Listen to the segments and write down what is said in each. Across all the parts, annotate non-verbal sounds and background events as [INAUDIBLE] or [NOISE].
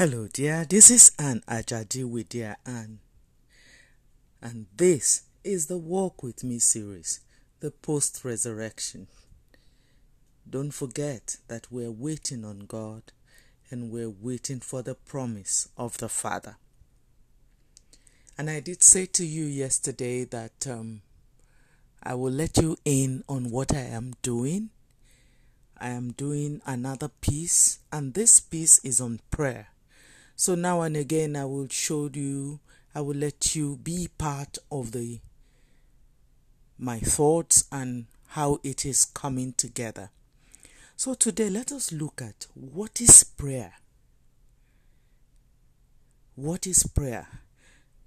Hello, dear. This is Anne Ajadi with Dear Anne. And this is the Walk With Me series, the post resurrection. Don't forget that we're waiting on God and we're waiting for the promise of the Father. And I did say to you yesterday that um, I will let you in on what I am doing. I am doing another piece, and this piece is on prayer. So now and again, I will show you, I will let you be part of the my thoughts and how it is coming together. So today, let us look at what is prayer. What is prayer?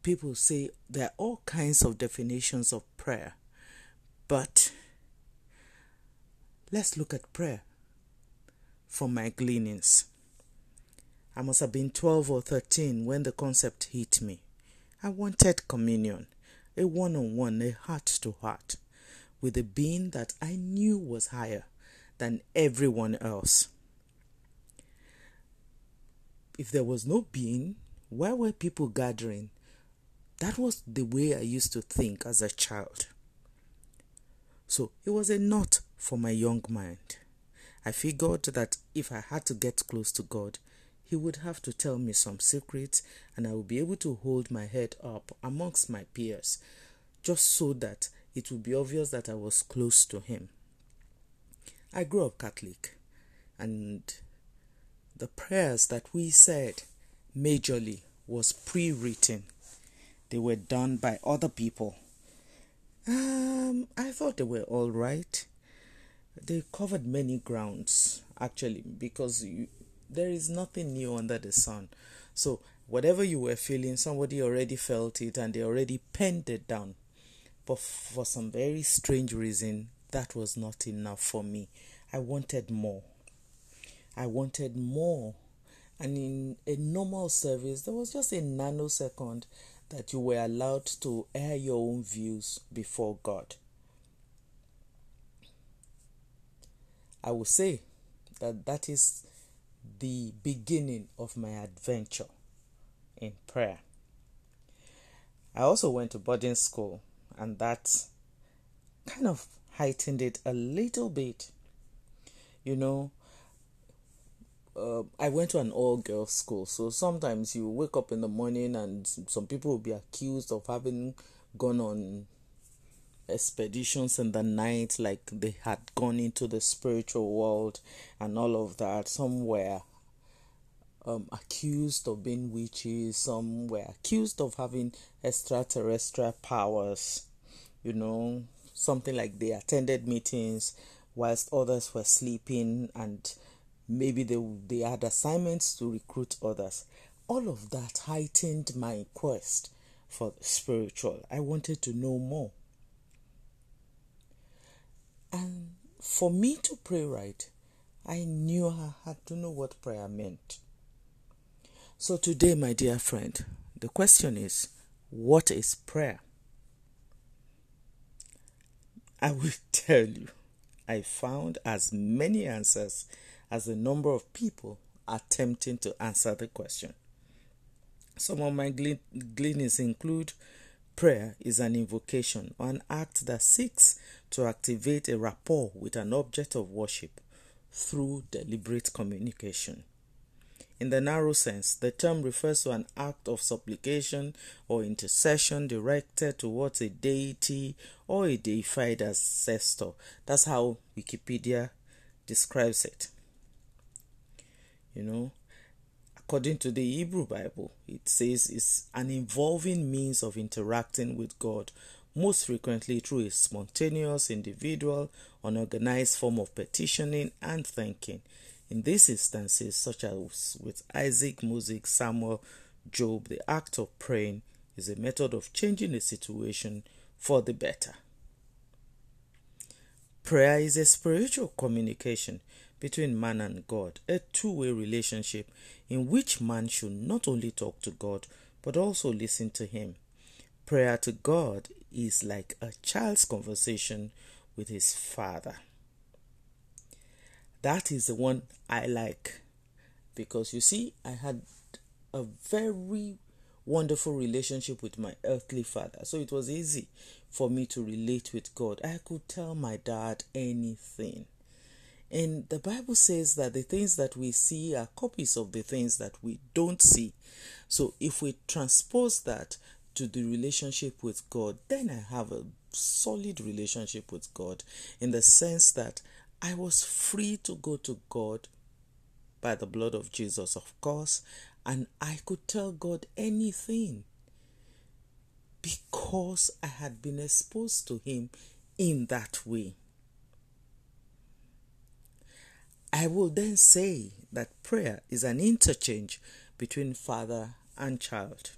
People say there are all kinds of definitions of prayer, but let's look at prayer from my gleanings. I must have been 12 or 13 when the concept hit me. I wanted communion, a one on one, a heart to heart, with a being that I knew was higher than everyone else. If there was no being, why were people gathering? That was the way I used to think as a child. So it was a knot for my young mind. I figured that if I had to get close to God, he would have to tell me some secrets and I would be able to hold my head up amongst my peers just so that it would be obvious that I was close to him. I grew up Catholic and the prayers that we said majorly was pre-written. They were done by other people. Um, I thought they were all right. They covered many grounds actually because you, there is nothing new under the sun. So, whatever you were feeling, somebody already felt it and they already penned it down. But for some very strange reason, that was not enough for me. I wanted more. I wanted more. And in a normal service, there was just a nanosecond that you were allowed to air your own views before God. I will say that that is the beginning of my adventure in prayer. I also went to boarding school, and that kind of heightened it a little bit. You know, uh, I went to an all girls school, so sometimes you wake up in the morning and some people will be accused of having gone on expeditions in the night, like they had gone into the spiritual world and all of that. Somewhere um, accused of being witches, some were accused of having extraterrestrial powers, you know, something like they attended meetings whilst others were sleeping and maybe they, they had assignments to recruit others. All of that heightened my quest for the spiritual. I wanted to know more. And for me to pray right, I knew I had to know what prayer meant. So, today, my dear friend, the question is what is prayer? I will [LAUGHS] tell you, I found as many answers as the number of people attempting to answer the question. Some of my gleanings include prayer is an invocation or an act that seeks to activate a rapport with an object of worship through deliberate communication. In the narrow sense, the term refers to an act of supplication or intercession directed towards a deity or a deified ancestor. That's how Wikipedia describes it. You know, according to the Hebrew Bible, it says it's an involving means of interacting with God, most frequently through a spontaneous, individual, unorganized form of petitioning and thanking in these instances, such as with Isaac, Moses, Samuel, Job, the act of praying is a method of changing a situation for the better. Prayer is a spiritual communication between man and God, a two way relationship in which man should not only talk to God but also listen to Him. Prayer to God is like a child's conversation with his father. That is the one I like because you see, I had a very wonderful relationship with my earthly father. So it was easy for me to relate with God. I could tell my dad anything. And the Bible says that the things that we see are copies of the things that we don't see. So if we transpose that to the relationship with God, then I have a solid relationship with God in the sense that I was free to go to God by the blood of Jesus, of course, and I could tell God anything because I had been exposed to Him in that way. I will then say that prayer is an interchange between father and child.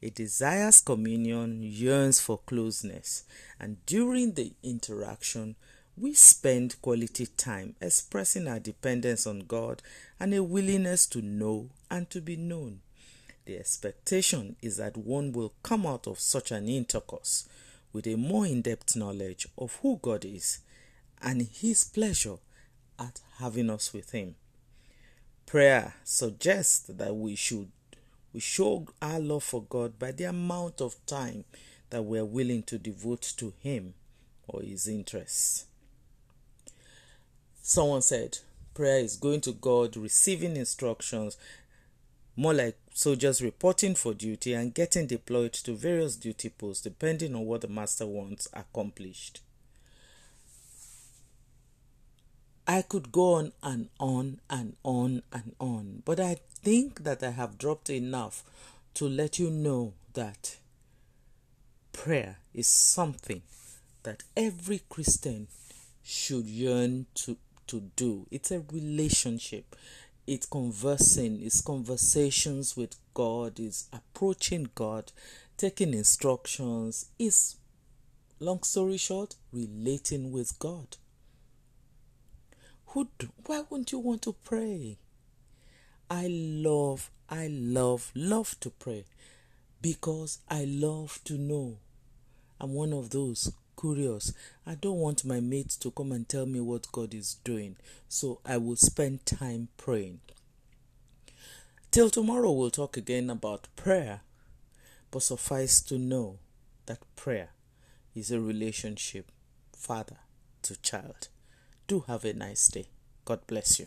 It desires communion, yearns for closeness, and during the interaction, we spend quality time expressing our dependence on God and a willingness to know and to be known. The expectation is that one will come out of such an intercourse with a more in depth knowledge of who God is and His pleasure at having us with Him. Prayer suggests that we should we show our love for God by the amount of time that we are willing to devote to Him or His interests. Someone said prayer is going to God, receiving instructions, more like soldiers reporting for duty and getting deployed to various duty posts depending on what the master wants accomplished. I could go on and on and on and on, but I think that I have dropped enough to let you know that prayer is something that every Christian should yearn to to do. It's a relationship. It's conversing, it's conversations with God, it's approaching God, taking instructions, it's long story short, relating with God. Who why wouldn't you want to pray? I love, I love, love to pray because I love to know. I'm one of those curious. I don't want my mates to come and tell me what God is doing, so I will spend time praying. Till tomorrow, we'll talk again about prayer, but suffice to know that prayer is a relationship, father to child. Do have a nice day. God bless you.